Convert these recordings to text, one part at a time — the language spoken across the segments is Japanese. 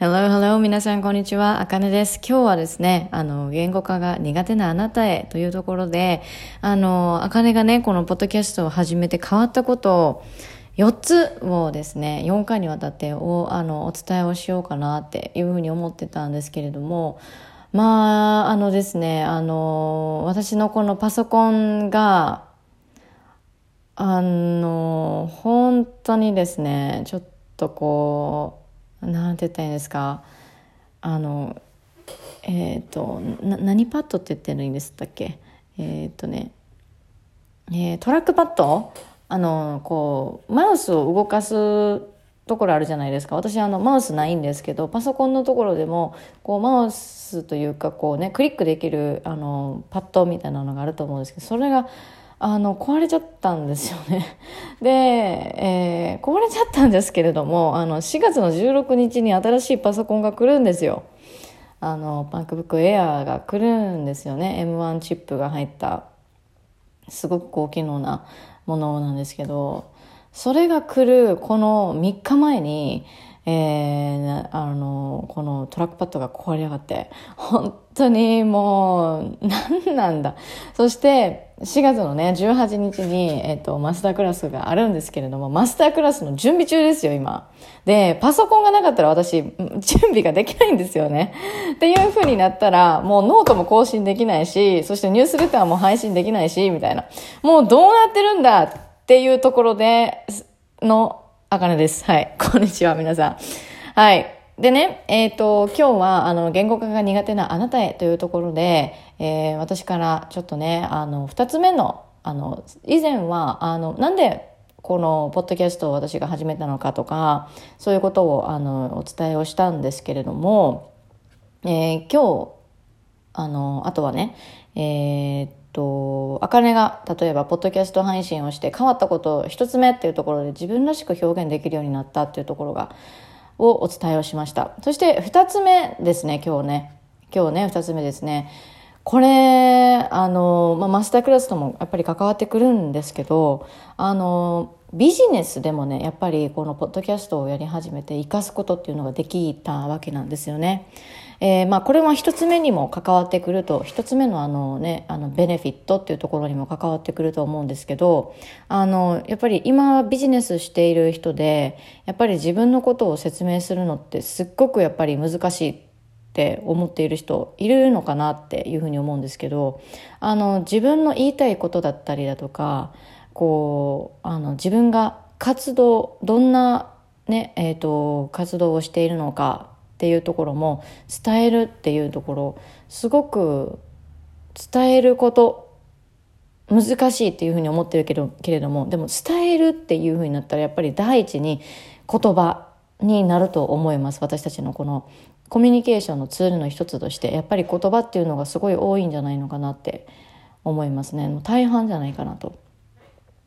Hello, hello, 皆さん、こんにちは。あかねです。今日はですね、あの、言語化が苦手なあなたへというところで、あの、あかねがね、このポッドキャストを始めて変わったことを、4つをですね、4回にわたってお、あの、お伝えをしようかなっていうふうに思ってたんですけれども、まあ、あのですね、あの、私のこのパソコンが、あの、本当にですね、ちょっとこう、なんて言ったらいいんですか、あの、えっ、ー、と、な、何パッドって言ってるんですっけ？えっ、ー、とね、えー、トラックパッド？あの、こう、マウスを動かすところあるじゃないですか。私あのマウスないんですけどパソコンのところでもこうマウスというかこうねクリックできるあのパッドみたいなのがあると思うんですけどそれがあの壊れちゃったんですよね。で、えー、壊れちゃったんですけれどもあの4月の16日に新しいパソコンが来るんですよ。あの MacBook Air が来るんですよね M1 チップが入ったすごく高機能なものなんですけどそれが来るこの3日前に、えー、あの、このトラックパッドが壊れやがって、本当にもう、何なんだ。そして、4月のね、18日に、えっ、と、マスタークラスがあるんですけれども、マスタークラスの準備中ですよ、今。で、パソコンがなかったら私、準備ができないんですよね。っていう風になったら、もうノートも更新できないし、そしてニュースレターも配信できないし、みたいな。もうどうなってるんだっていうところで、の、あかねです。はい。こんにちは、皆さん。はい。でね、えっ、ー、と、今日は、あの、言語化が苦手なあなたへというところで、えー、私からちょっとね、あの、二つ目の、あの、以前は、あの、なんで、このポッドキャストを私が始めたのかとか、そういうことを、あの、お伝えをしたんですけれども、えー、今日、あの、あとはね、えー、と、あかねが、例えば、ポッドキャスト配信をして変わったことを一つ目っていうところで自分らしく表現できるようになったっていうところが、をお伝えをしました。そして二つ目ですね、今日ね。今日ね、二つ目ですね。これ、あの、まあ、マスタークラスともやっぱり関わってくるんですけど、あの、ビジネスでもね、やっぱりこのポッドキャストをやり始めて活かすことっていうのができたわけなんですよね。えー、まあこれは一つ目にも関わってくると、一つ目のあのね、あのベネフィットっていうところにも関わってくると思うんですけど、あの、やっぱり今ビジネスしている人で、やっぱり自分のことを説明するのってすっごくやっぱり難しいって思っている人いるのかなっていうふうに思うんですけど、あの、自分の言いたいことだったりだとか、こう、あの、自分が活動、どんなね、えっ、ー、と、活動をしているのかっていうところも伝えるっていうところすごく伝えること難しいっていうふうに思ってるけどけれどもでも伝えるっていうふうになったらやっぱり第一に言葉になると思います私たちのこのコミュニケーションのツールの一つとしてやっぱり言葉っていうのがすごい多いんじゃないのかなって思いますねもう大半じゃないかなと。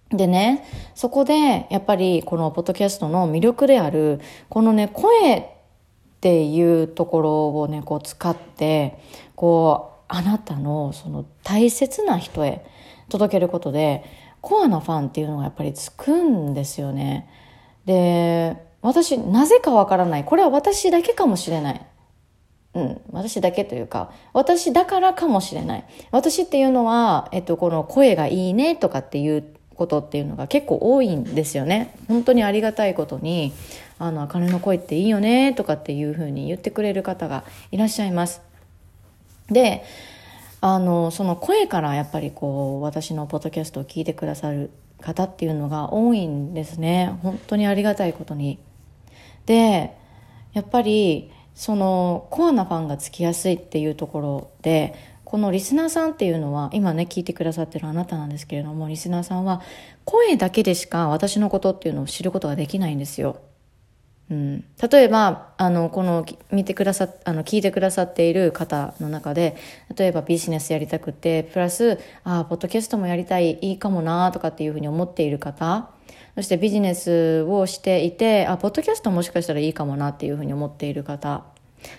でね、そこで、やっぱりこのポッドキャストの魅力である、このね、声っていうところをねこう使ってこうあなたのその大切な人へ届けることでコアなファンっていうのがやっぱりつくんですよね。で私なぜかわからないこれは私だけかもしれない。うん、私だけというか、私だからかもしれない。私っていうのは、えっと、この声がいいねとかっていうことっていうのが結構多いんですよね。本当にありがたいことに、あの、あかねの声っていいよねとかっていうふうに言ってくれる方がいらっしゃいます。で、あの、その声からやっぱりこう、私のポッドキャストを聞いてくださる方っていうのが多いんですね。本当にありがたいことに。で、やっぱり、そのコアなファンがつきやすいっていうところでこのリスナーさんっていうのは今ね聞いてくださってるあなたなんですけれどもリスナーさんは声だけでしか私のことっていうのを知ることができないんですよ。うん、例えばあのこの見てくださあの聞いてくださっている方の中で例えばビジネスやりたくてプラスああポッドキャストもやりたいいいかもなとかっていうふうに思っている方そしてビジネスをしていてあポッドキャストもしかしたらいいかもなっていうふうに思っている方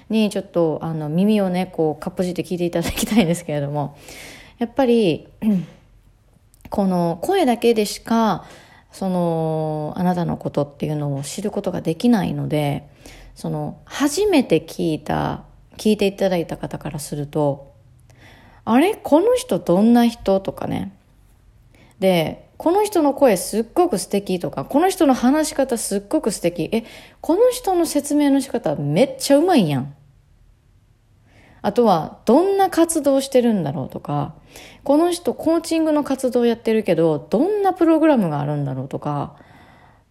にちょっとあの耳をねこうかっぽじって聞いていただきたいんですけれどもやっぱりこの声だけでしかそのあなたのことっていうのを知ることができないのでその初めて聞いた聞いていただいた方からするとあれ？この人どんな人？とかね。でこの人の声すっごく素敵とかこの人の話し方すっごく素敵。えこの人の説明の仕方めっちゃうまいやん。あとはどんな活動してるんだろうとかこの人コーチングの活動やってるけどどんなプログラムがあるんだろうとかっ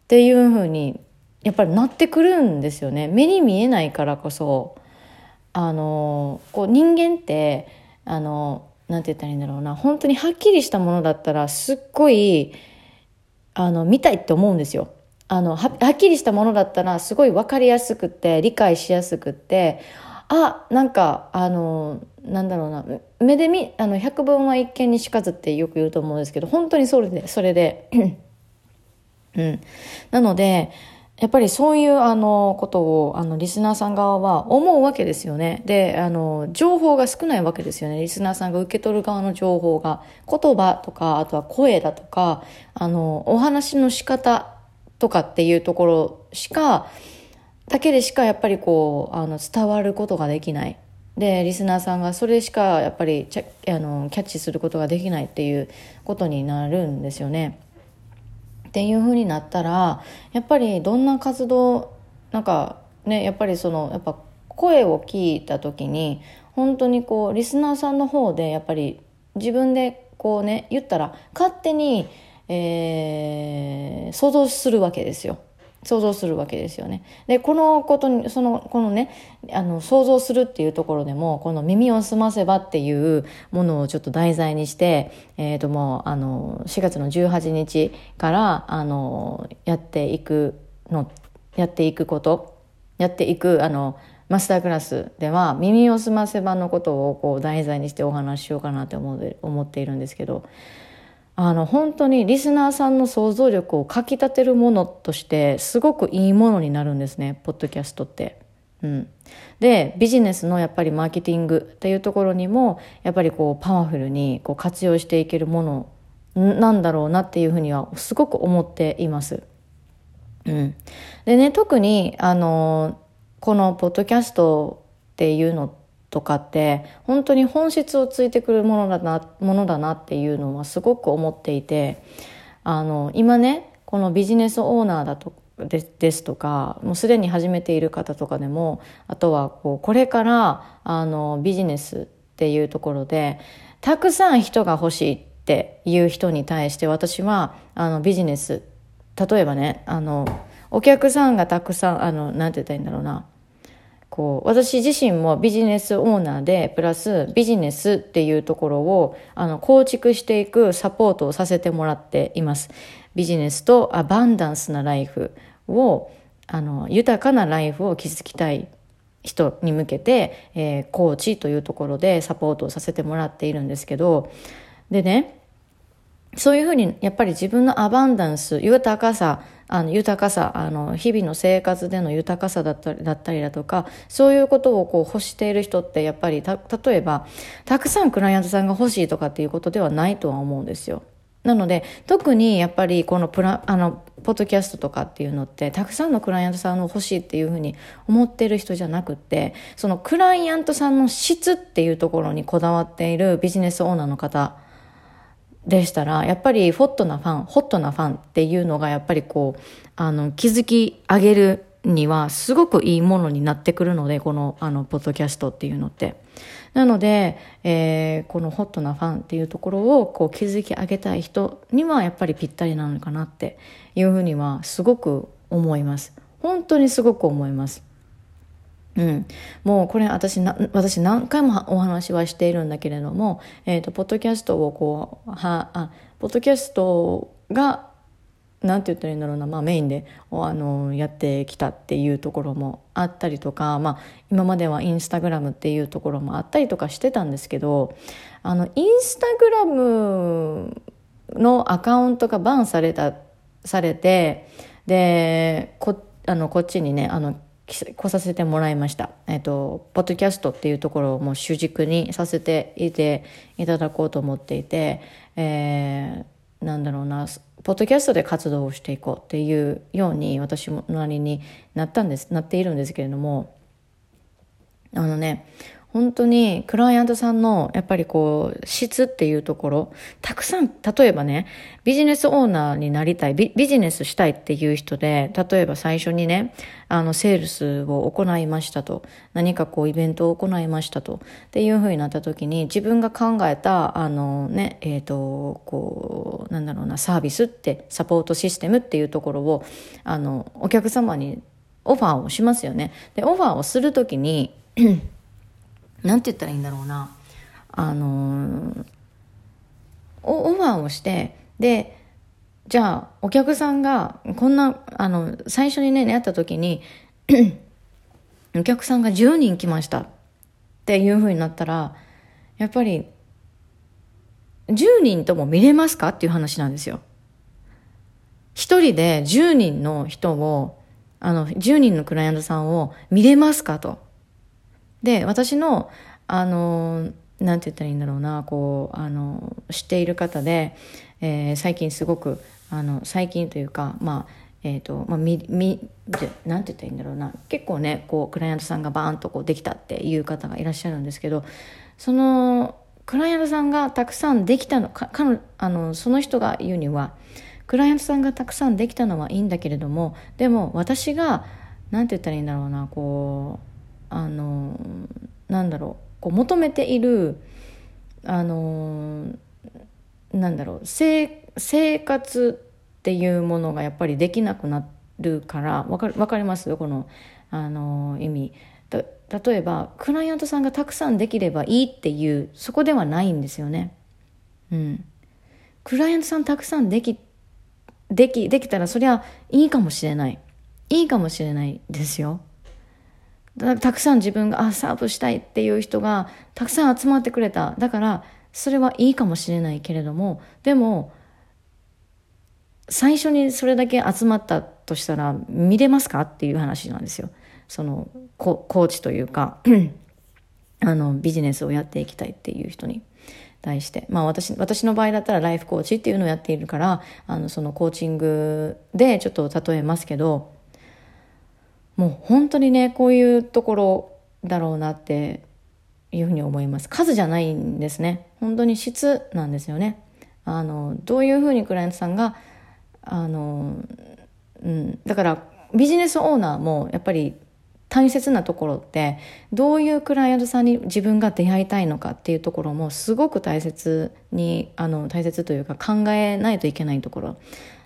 ていうふうにやっぱりなってくるんですよね目に見えないからこそあのこう人間ってあのなんて言ったらいいんだろうな本当にはっきりしたものだったらすっごいあの見たいって思うんですよ。あのはっきりしたものだったらすごい分かりやすくて理解しやすくってあなんかあのなんだろうな目で見あの百聞は一見にしかずってよく言うと思うんですけど本当にそれでそれでうんなのでやっぱりそういうあのことをあのリスナーさん側は思うわけですよね。で、あの、情報が少ないわけですよね。リスナーさんが受け取る側の情報が。言葉とか、あとは声だとか、あの、お話の仕方とかっていうところしか、だけでしかやっぱりこう、あの、伝わることができない。で、リスナーさんがそれしかやっぱりあのキャッチすることができないっていうことになるんですよね。っていう風になったらやっぱりどんな活動なんかねやっぱりそのやっぱ声を聞いた時に本当にこうリスナーさんの方でやっぱり自分でこうね言ったら勝手に、えー、想像するわけですよ。想像するわけですよね。で、このことに、その、このね、あの、想像するっていうところでも、この耳を澄ませばっていうものをちょっと題材にして、えっ、ー、ともう、あの、4月の18日から、あの、やっていくの、やっていくこと、やっていく、あの、マスタークラスでは耳を澄ませばのことをこう題材にしてお話ししようかなって思思っているんですけど、あの本当にリスナーさんの想像力をかきたてるものとしてすごくいいものになるんですねポッドキャストって。うん、でビジネスのやっぱりマーケティングっていうところにもやっぱりこうパワフルにこう活用していけるものなんだろうなっていうふうにはすごく思っています。うん、でね特にあのこのポッドキャストっていうのとかって本当に本質をついてくるものだなものだなっていうのはすごく思っていてあの今ねこのビジネスオーナーだとでですとかもうすでに始めている方とかでもあとはこうこれからあのビジネスっていうところでたくさん人が欲しいっていう人に対して私はあのビジネス例えばねあのお客さんがたくさんあのなんて言ったらいいんだろうなこう私自身もビジネスオーナーでプラスビジネスっていうところをあの構築していくサポートをさせてもらっています。ビジネスとアバンダンスなライフをあの豊かなライフを築きたい人に向けて、えー、コーチというところでサポートをさせてもらっているんですけどでねそういうふうにやっぱり自分のアバンダンス豊かさあの豊かさあの日々の生活での豊かさだったりだったりだとかそういうことをこう欲している人ってやっぱりた例えばたくさんクライアントさんが欲しいとかっていうことではないとは思うんですよ。なので特にやっぱりこのプラあのポッドキャストとかっていうのってたくさんのクライアントさんを欲しいっていうふうに思ってる人じゃなくってそのクライアントさんの質っていうところにこだわっているビジネスオーナーの方でしたら、やっぱりホットなファン、ホットなファンっていうのがやっぱりこう、あの、気づき上げるにはすごくいいものになってくるので、この、あの、ポッドキャストっていうのって。なので、えー、このホットなファンっていうところをこう築き上げたい人にはやっぱりぴったりなのかなっていうふうにはすごく思います。本当にすごく思います。うん、もうこれ私な私何回もお話はしているんだけれども、えーと、ポッドキャストをこうはあポッドキャストがなんて言ったらいいんだろうな、まあ、メインであのやってきたっていうところもあったりとか、まあ、今まではインスタグラムっていうところもあったりとかしてたんですけどあのインスタグラムのアカウントがバンされたされてでこあのこっちにねあの来させてもらいました。えっ、と、ポッドキャストっていうところをもう主軸にさせていていただこうと思っていて、えー、なんだろうな、ポッドキャストで活動をしていこうっていうように私もなりになったんですなっているんですけれどもあのね本当にクライアントさんのやっぱりこう質っていうところたくさん例えばねビジネスオーナーになりたいビジネスしたいっていう人で例えば最初にねあのセールスを行いましたと何かこうイベントを行いましたとっていうふうになった時に自分が考えたあのねえっ、ー、とこうなんだろうなサービスってサポートシステムっていうところをあのお客様にオファーをしますよね。でオファーをする時になんて言ったらいいんだろうな。あのー、オファーをして、で、じゃあ、お客さんが、こんな、あの、最初にね、会った時に お客さんが10人来ましたっていうふうになったら、やっぱり、10人とも見れますか？っていう話なんですよ。一人で10人の人を、あの、10人のクライアントさんを見れますか？と。で、私の、あの、なんて言ったらいいんだろうな、こう、あの、知っている方で、えー、最近すごく、あの、最近というか、まあ、えっ、ー、と、まあ、み、み、で、なんて言ったらいいんだろうな、結構ね、こう、クライアントさんがバーンとこうできたっていう方がいらっしゃるんですけど、その、クライアントさんがたくさんできたの、か、かの、あの、その人が言うには、クライアントさんがたくさんできたのはいいんだけれども、でも私が、なんて言ったらいいんだろうな、こう、あのなんだろうこう求めているあのなんだろう生活っていうものがやっぱりできなくなるからわかわかります？このあの意味例えばクライアントさんがたくさんできればいいっていうそこではないんですよね。うん、クライアントさんたくさんできできできたらそりゃいいかもしれないいいかもしれないですよ。たくさん自分があサーブしたいっていう人がたくさん集まってくれた。だからそれはいいかもしれないけれどもでも最初にそれだけ集まったとしたら見れますかっていう話なんですよ。そのコーチというか あのビジネスをやっていきたいっていう人に。対して。まあ私私の場合だったらライフコーチっていうのをやっているからあのそのコーチングでちょっと例えますけどもう本当にねこういうところだろうなっていうふうに思います。数じゃないんですね。本当に質なんですよね。あのどういうふうにクライアントさんがあの、うん、だからビジネスオーナーもやっぱり大切なところってどういうクライアントさんに自分が出会いたいのかっていうところもすごく大切にあの大切というか考えないといけないところ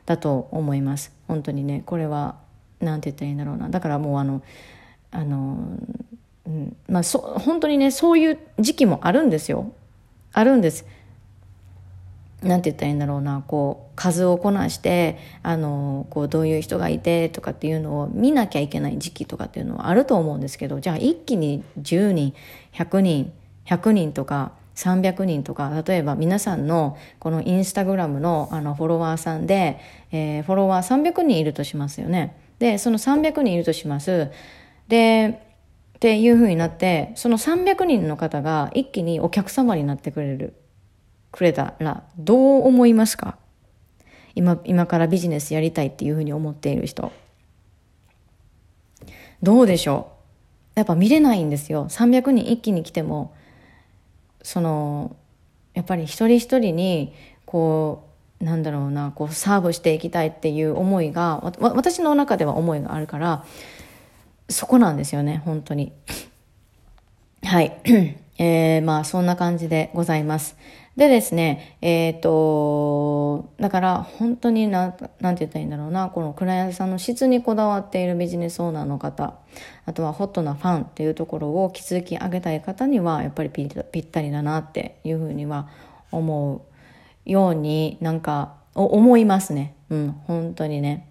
だと思います。本当にねこれはなんて言ったらいいんだろうな。だからもうあのあの、うん、まあそ本当にねそういう時期もあるんですよ。あるんです。なんて言ったらいいんだろうな。こう数をこなしてあのこうどういう人がいてとかっていうのを見なきゃいけない時期とかっていうのはあると思うんですけどじゃあ一気に10人100人100人とか300人とか例えば皆さんのこのインスタグラムのあのフォロワーさんで、えー、フォロワー300人いるとしますよね。で、その300人いるとします。で、っていうふうになって、その300人の方が一気にお客様になってくれる、くれたら、どう思いますか？今、今からビジネスやりたいっていうふうに思っている人。どうでしょう？やっぱ見れないんですよ。300人一気に来ても、その、やっぱり一人一人に、こう、なんだろうなこうサーブしていきたいっていう思いが私の中では思いがあるからそこなんですよね本当に。はい。えー、まあそんな感じでございます。でですねえっ、ー、とだから本当にななんて言ったらいいんだろうなこのクライアントさんの質にこだわっているビジネスオーナーの方あとはホットなファンっていうところを築き上げたい方にはやっぱりぴったりだなっていうふうには思う。ようになんか思いますね。うん、本当にね。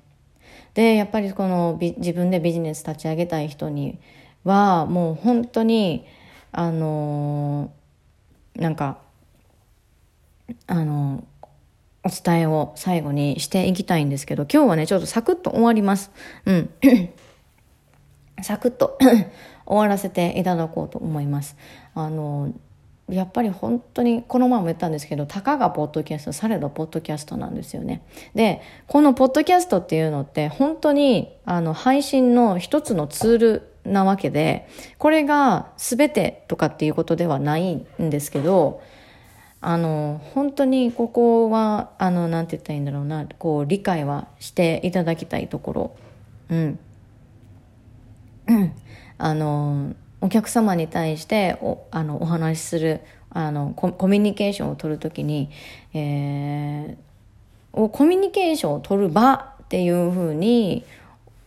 で、やっぱりこの自分でビジネス立ち上げたい人にはもう本当にあのー、なんかあのー、お伝えを最後にしていきたいんですけど今日はねちょっとサクッと終わります。うん。サクッと 終わらせていただこうと思います。あのやっぱり本当にこの前も言ったんですけどたかがポッドキャストされどポッドキャストなんですよね。でこのポッドキャストっていうのって本当にあの配信の一つのツールなわけでこれが全てとかっていうことではないんですけどあの本当にここはあのなんて言ったらいいんだろうなこう理解はしていただきたいところ。うん。あのお客様に対しておあのお話しするあのコミュニケーションを取るときに、えー、コミュニケーションを取る場っていうふうに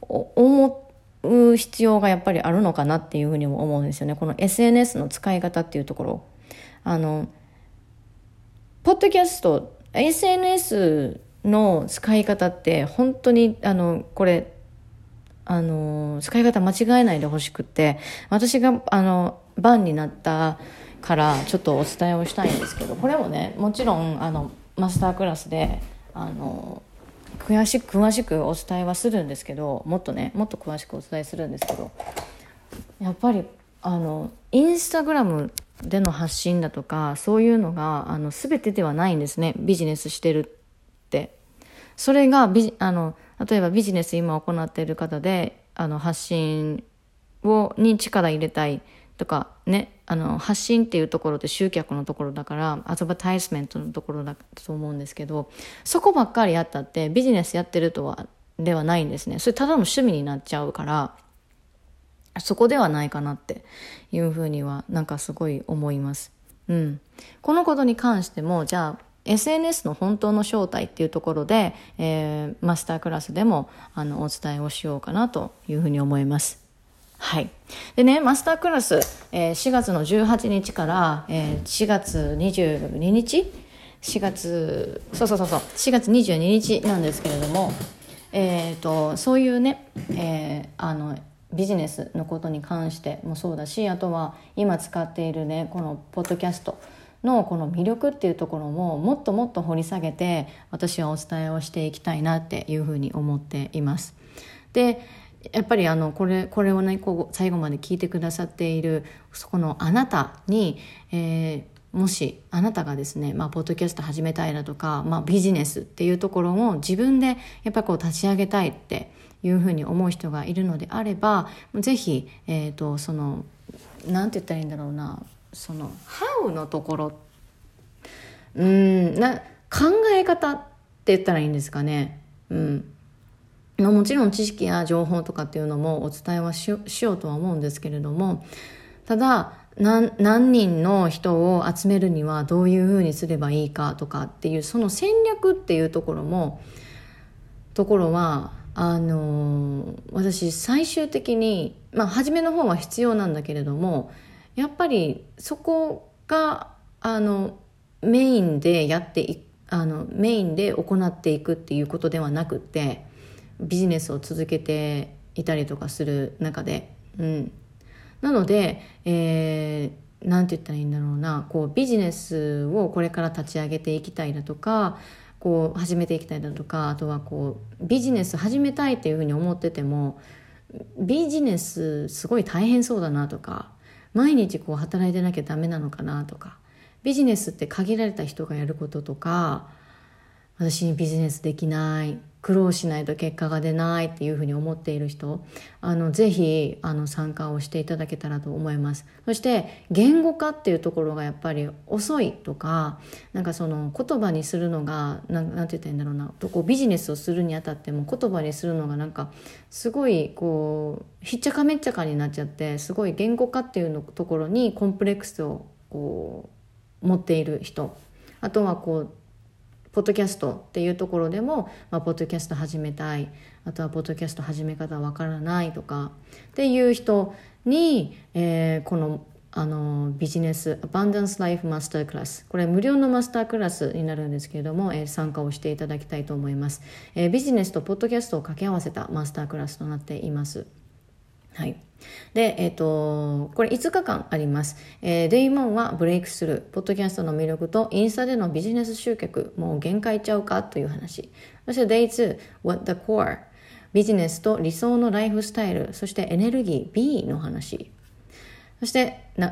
思う必要がやっぱりあるのかなっていうふうにも思うんですよね。この SNS の使い方っていうところ。あのポッドキャスト SNS の使い方って本当にあのこれあの、使い方間違えないでほしくて、私が、あの、番になったからちょっとお伝えをしたいんですけど、これもね、もちろん、あの、マスタークラスで、あの、詳しく、詳しくお伝えはするんですけど、もっとね、もっと詳しくお伝えするんですけど、やっぱり、あの、インスタグラムでの発信だとか、そういうのが、あの、全てではないんですね。ビジネスしてるって。それがビあの、例えばビジネス今行っている方であの発信をに力入れたいとかねあの発信っていうところって集客のところだからアドバタイスメントのところだと思うんですけどそこばっかりやったってビジネスやってるとはではないんですねそれただの趣味になっちゃうからそこではないかなっていうふうにはなんかすごい思います。うん、このことに関してもじゃあ SNS の本当の正体っていうところで、えー、マスタークラスでもあのお伝えをしようかなというふうに思います。はい。でね、マスタークラス、えー、4月の18日から、えー、4月22日 ?4 月、そうそうそうそう、4月22日なんですけれども、えっ、ー、と、そういうね、えー、あの、ビジネスのことに関してもそうだし、あとは今使っているね、このポッドキャスト、のこの魅力っていうところももっともっと掘り下げて私はお伝えをしていきたいなっていうふうに思っています。でやっぱりあのこれこれをねこう最後まで聞いてくださっているそこのあなたに、えー、もしあなたがですね、まあ、ポッドキャスト始めたいだとか、まあ、ビジネスっていうところを自分でやっぱこう立ち上げたいっていうふうに思う人がいるのであればぜひ、えーと、そのなんて言ったらいいんだろうなその「How」のところ。うんな考え方って言ったらいいんですかね。うん。もちろん知識や情報とかっていうのもお伝えはしようとは思うんですけれども。ただ何何人の人を集めるにはどういうふうにすればいいかとかっていうその戦略っていうところもところはあの私最終的にまあ初めの方は必要なんだけれどもやっぱりそこがあのメインでやってあのメインで行っていくっていうことではなくってビジネスを続けていたりとかする中で、うん、なので、えー、て言ったらいいんだろうな。こうビジネスをこれから立ち上げていきたいだとかこう始めていきたいだとかあとはこうビジネス始めたいっていうふうに思っててもビジネスすごい大変そうだなとか毎日こう働いてなきゃダメなのかなとかビジネスって限られた人がやることとか私にビジネスできない苦労しないと結果が出ないっていうふうに思っている人あのぜひあの参加をしていただけたらと思います。そして言語化っていうところがやっぱり遅いとかなんかその言葉にするのがなんて言ったらいいんだろうな。こうビジネスをするにあたっても言葉にするのがなんかすごいこうひっちゃかめっちゃかになっちゃってすごい言語化っていうのところにコンプレックスをこう持っている人。あとはこうポッドキャストっていうところでも、まあ、ポッドキャスト始めたいあとはポッドキャスト始め方わからないとかっていう人に、えー、このあのビジネスアバンダンスライフマスタークラスこれ無料のマスタークラスになるんですけれども、えー、参加をしていただきたいと思います、えー、ビジネスとポッドキャストを掛け合わせたマスタークラスとなっています。はいで、えっ、ー、と、これ5日間あります。えー、デイモンはブレイクスルー、ポッドキャストの魅力とインスタでのビジネス集客、もう限界ちゃうかという話。そしてデイ2、What the Core、ビジネスと理想のライフスタイル、そしてエネルギー B の話。そして、デイ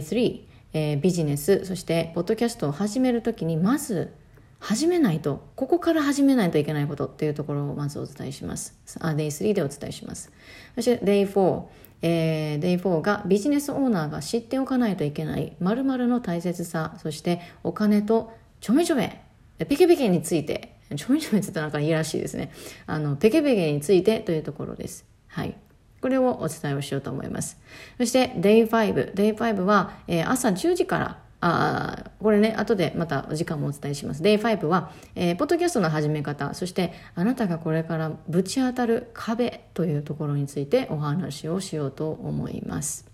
3、えー、ビジネスそしてポッドキャストを始めるときにまず始めないとここから始めないといけないことっていうところをまずお伝えします。あ Day3 でお伝えします。そして Day4 えー、Day4 がビジネスオーナーが知っておかないといけない〇〇の大切さそしてお金とちょめちょめペケペケについてちょめちょめって言ったらなんかいいらしいですね。あのペケペケについてというところです。はい。これをお伝えをしようと思います。そして Day5。Day5 は、えー、朝10時からあこれね、後でまたお時間もお伝えします。Day5 は、えー、ポッドキャストの始め方、そしてあなたがこれからぶち当たる壁というところについてお話をしようと思います。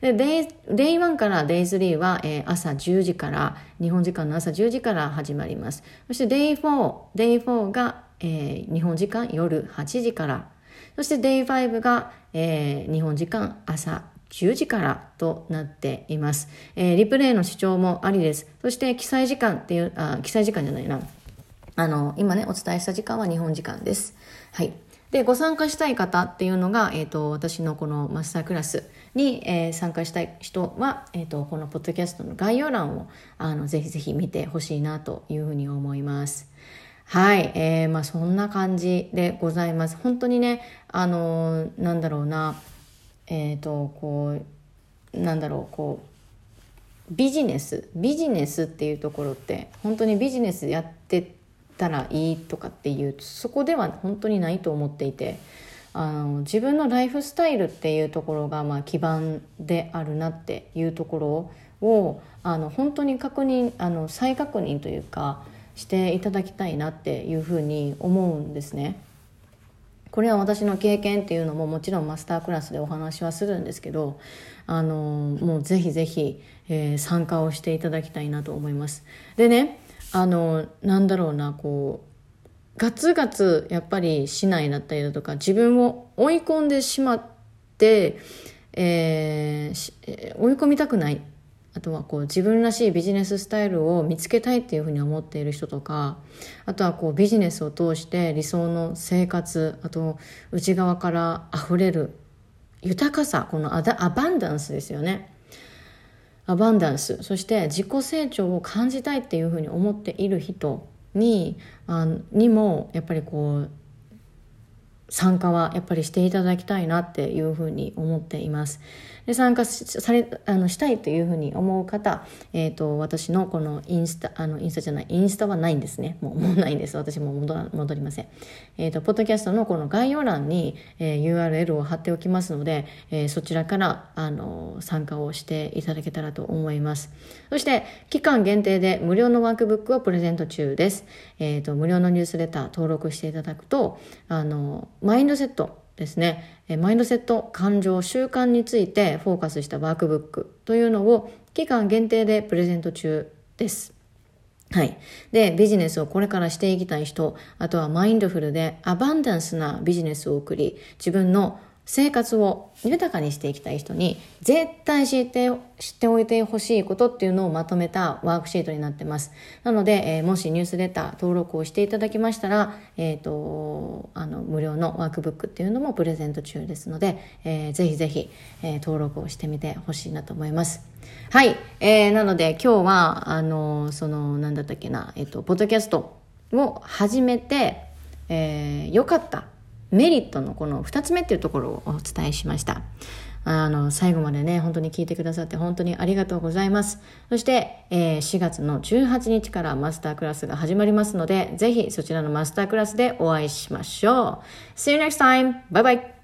で Day, Day1 から Day3 は、えー、朝10時から、日本時間の朝10時から始まります。そして Day4、Day4 が、えー、日本時間夜8時から、そして Day5 が、えー、日本時間朝10時からとなっています。えー、リプレイの視聴もありです。そして記載時間っていう、あ、記載時間じゃないな。あの、今ね、お伝えした時間は日本時間です。はい。で、ご参加したい方っていうのが、えっ、ー、と、私のこのマスタークラスに、えー、参加したい人は、えっ、ー、と、このポッドキャストの概要欄を、あの、ぜひぜひ見てほしいなというふうに思います。はい。えー、まあそんな感じでございます。本当にね、あの、なんだろうな、えっ、ー、と、こう、なんだろう、こう、ビジネス、ビジネスっていうところって、本当にビジネスやってたらいいとかっていう、そこでは本当にないと思っていて、あの自分のライフスタイルっていうところがまあ基盤であるなっていうところをあの本当に確認あの再確認というかしていただきたいなっていうふうに思うんですね。これは私の経験っていうのももちろんマスタークラスでお話はするんですけどあのもうぜひぜひ、えー、参加をしていただきたいなと思います。でねあのなんだろうなこうガツガツやっぱりしないだったりだとか自分を追い込んでしまって、えー、追い込みたくないあとはこう自分らしいビジネススタイルを見つけたいっていうふうに思っている人とかあとはこうビジネスを通して理想の生活あと内側から溢れる豊かさこのアバンダンスですよね。アバンダンス。そして自己成長を感じたいっていうふうに思っている人にあにもやっぱりこう参加はやっぱりしていただきたいなっていうふうに思っています。で参加されあのしたいというふうに思う方、えーと、私のこのインスタあのインスタじゃないインスタはないんですね。もうもうないんです。私も戻りません、えーと、ポッドキャストのこの概要欄に、えー、URL を貼っておきますので、えー、そちらからあの参加をしていただけたらと思います。そして期間限定で無料のワークブックをプレゼント中です、えーと無料のニュースレター登録していただくとあのマインドセットですね、マインドセット、感情、習慣についてフォーカスしたワークブックというのを期間限定でプレゼント中です。はい。で、ビジネスをこれからしていきたい人、あとはマインドフルでアバンダンスなビジネスを送り、自分の生活を豊かにしていきたい人に絶対知って知っておいてほしいことっていうのをまとめたワークシートになってます。なので、えー、もしニュースレター登録をしていただきましたら、えっ、ー、と、あの、無料のワークブックっていうのもプレゼント中ですので、えー、ぜひぜひ、えー、登録をしてみてほしいなと思います。はい。えー、なので今日は、あの、その、なんだったっけな、えっ、ー、と、ポッドキャストを始めて、えー、よかったメリットのこの2つ目っていうところをお伝えしました。あの、最後までね、本当に聞いてくださって本当にありがとうございます。そして、えー、4月の18日からマスタークラスが始まりますので、ぜひそちらのマスタークラスでお会いしましょう。See you next time! Bye bye!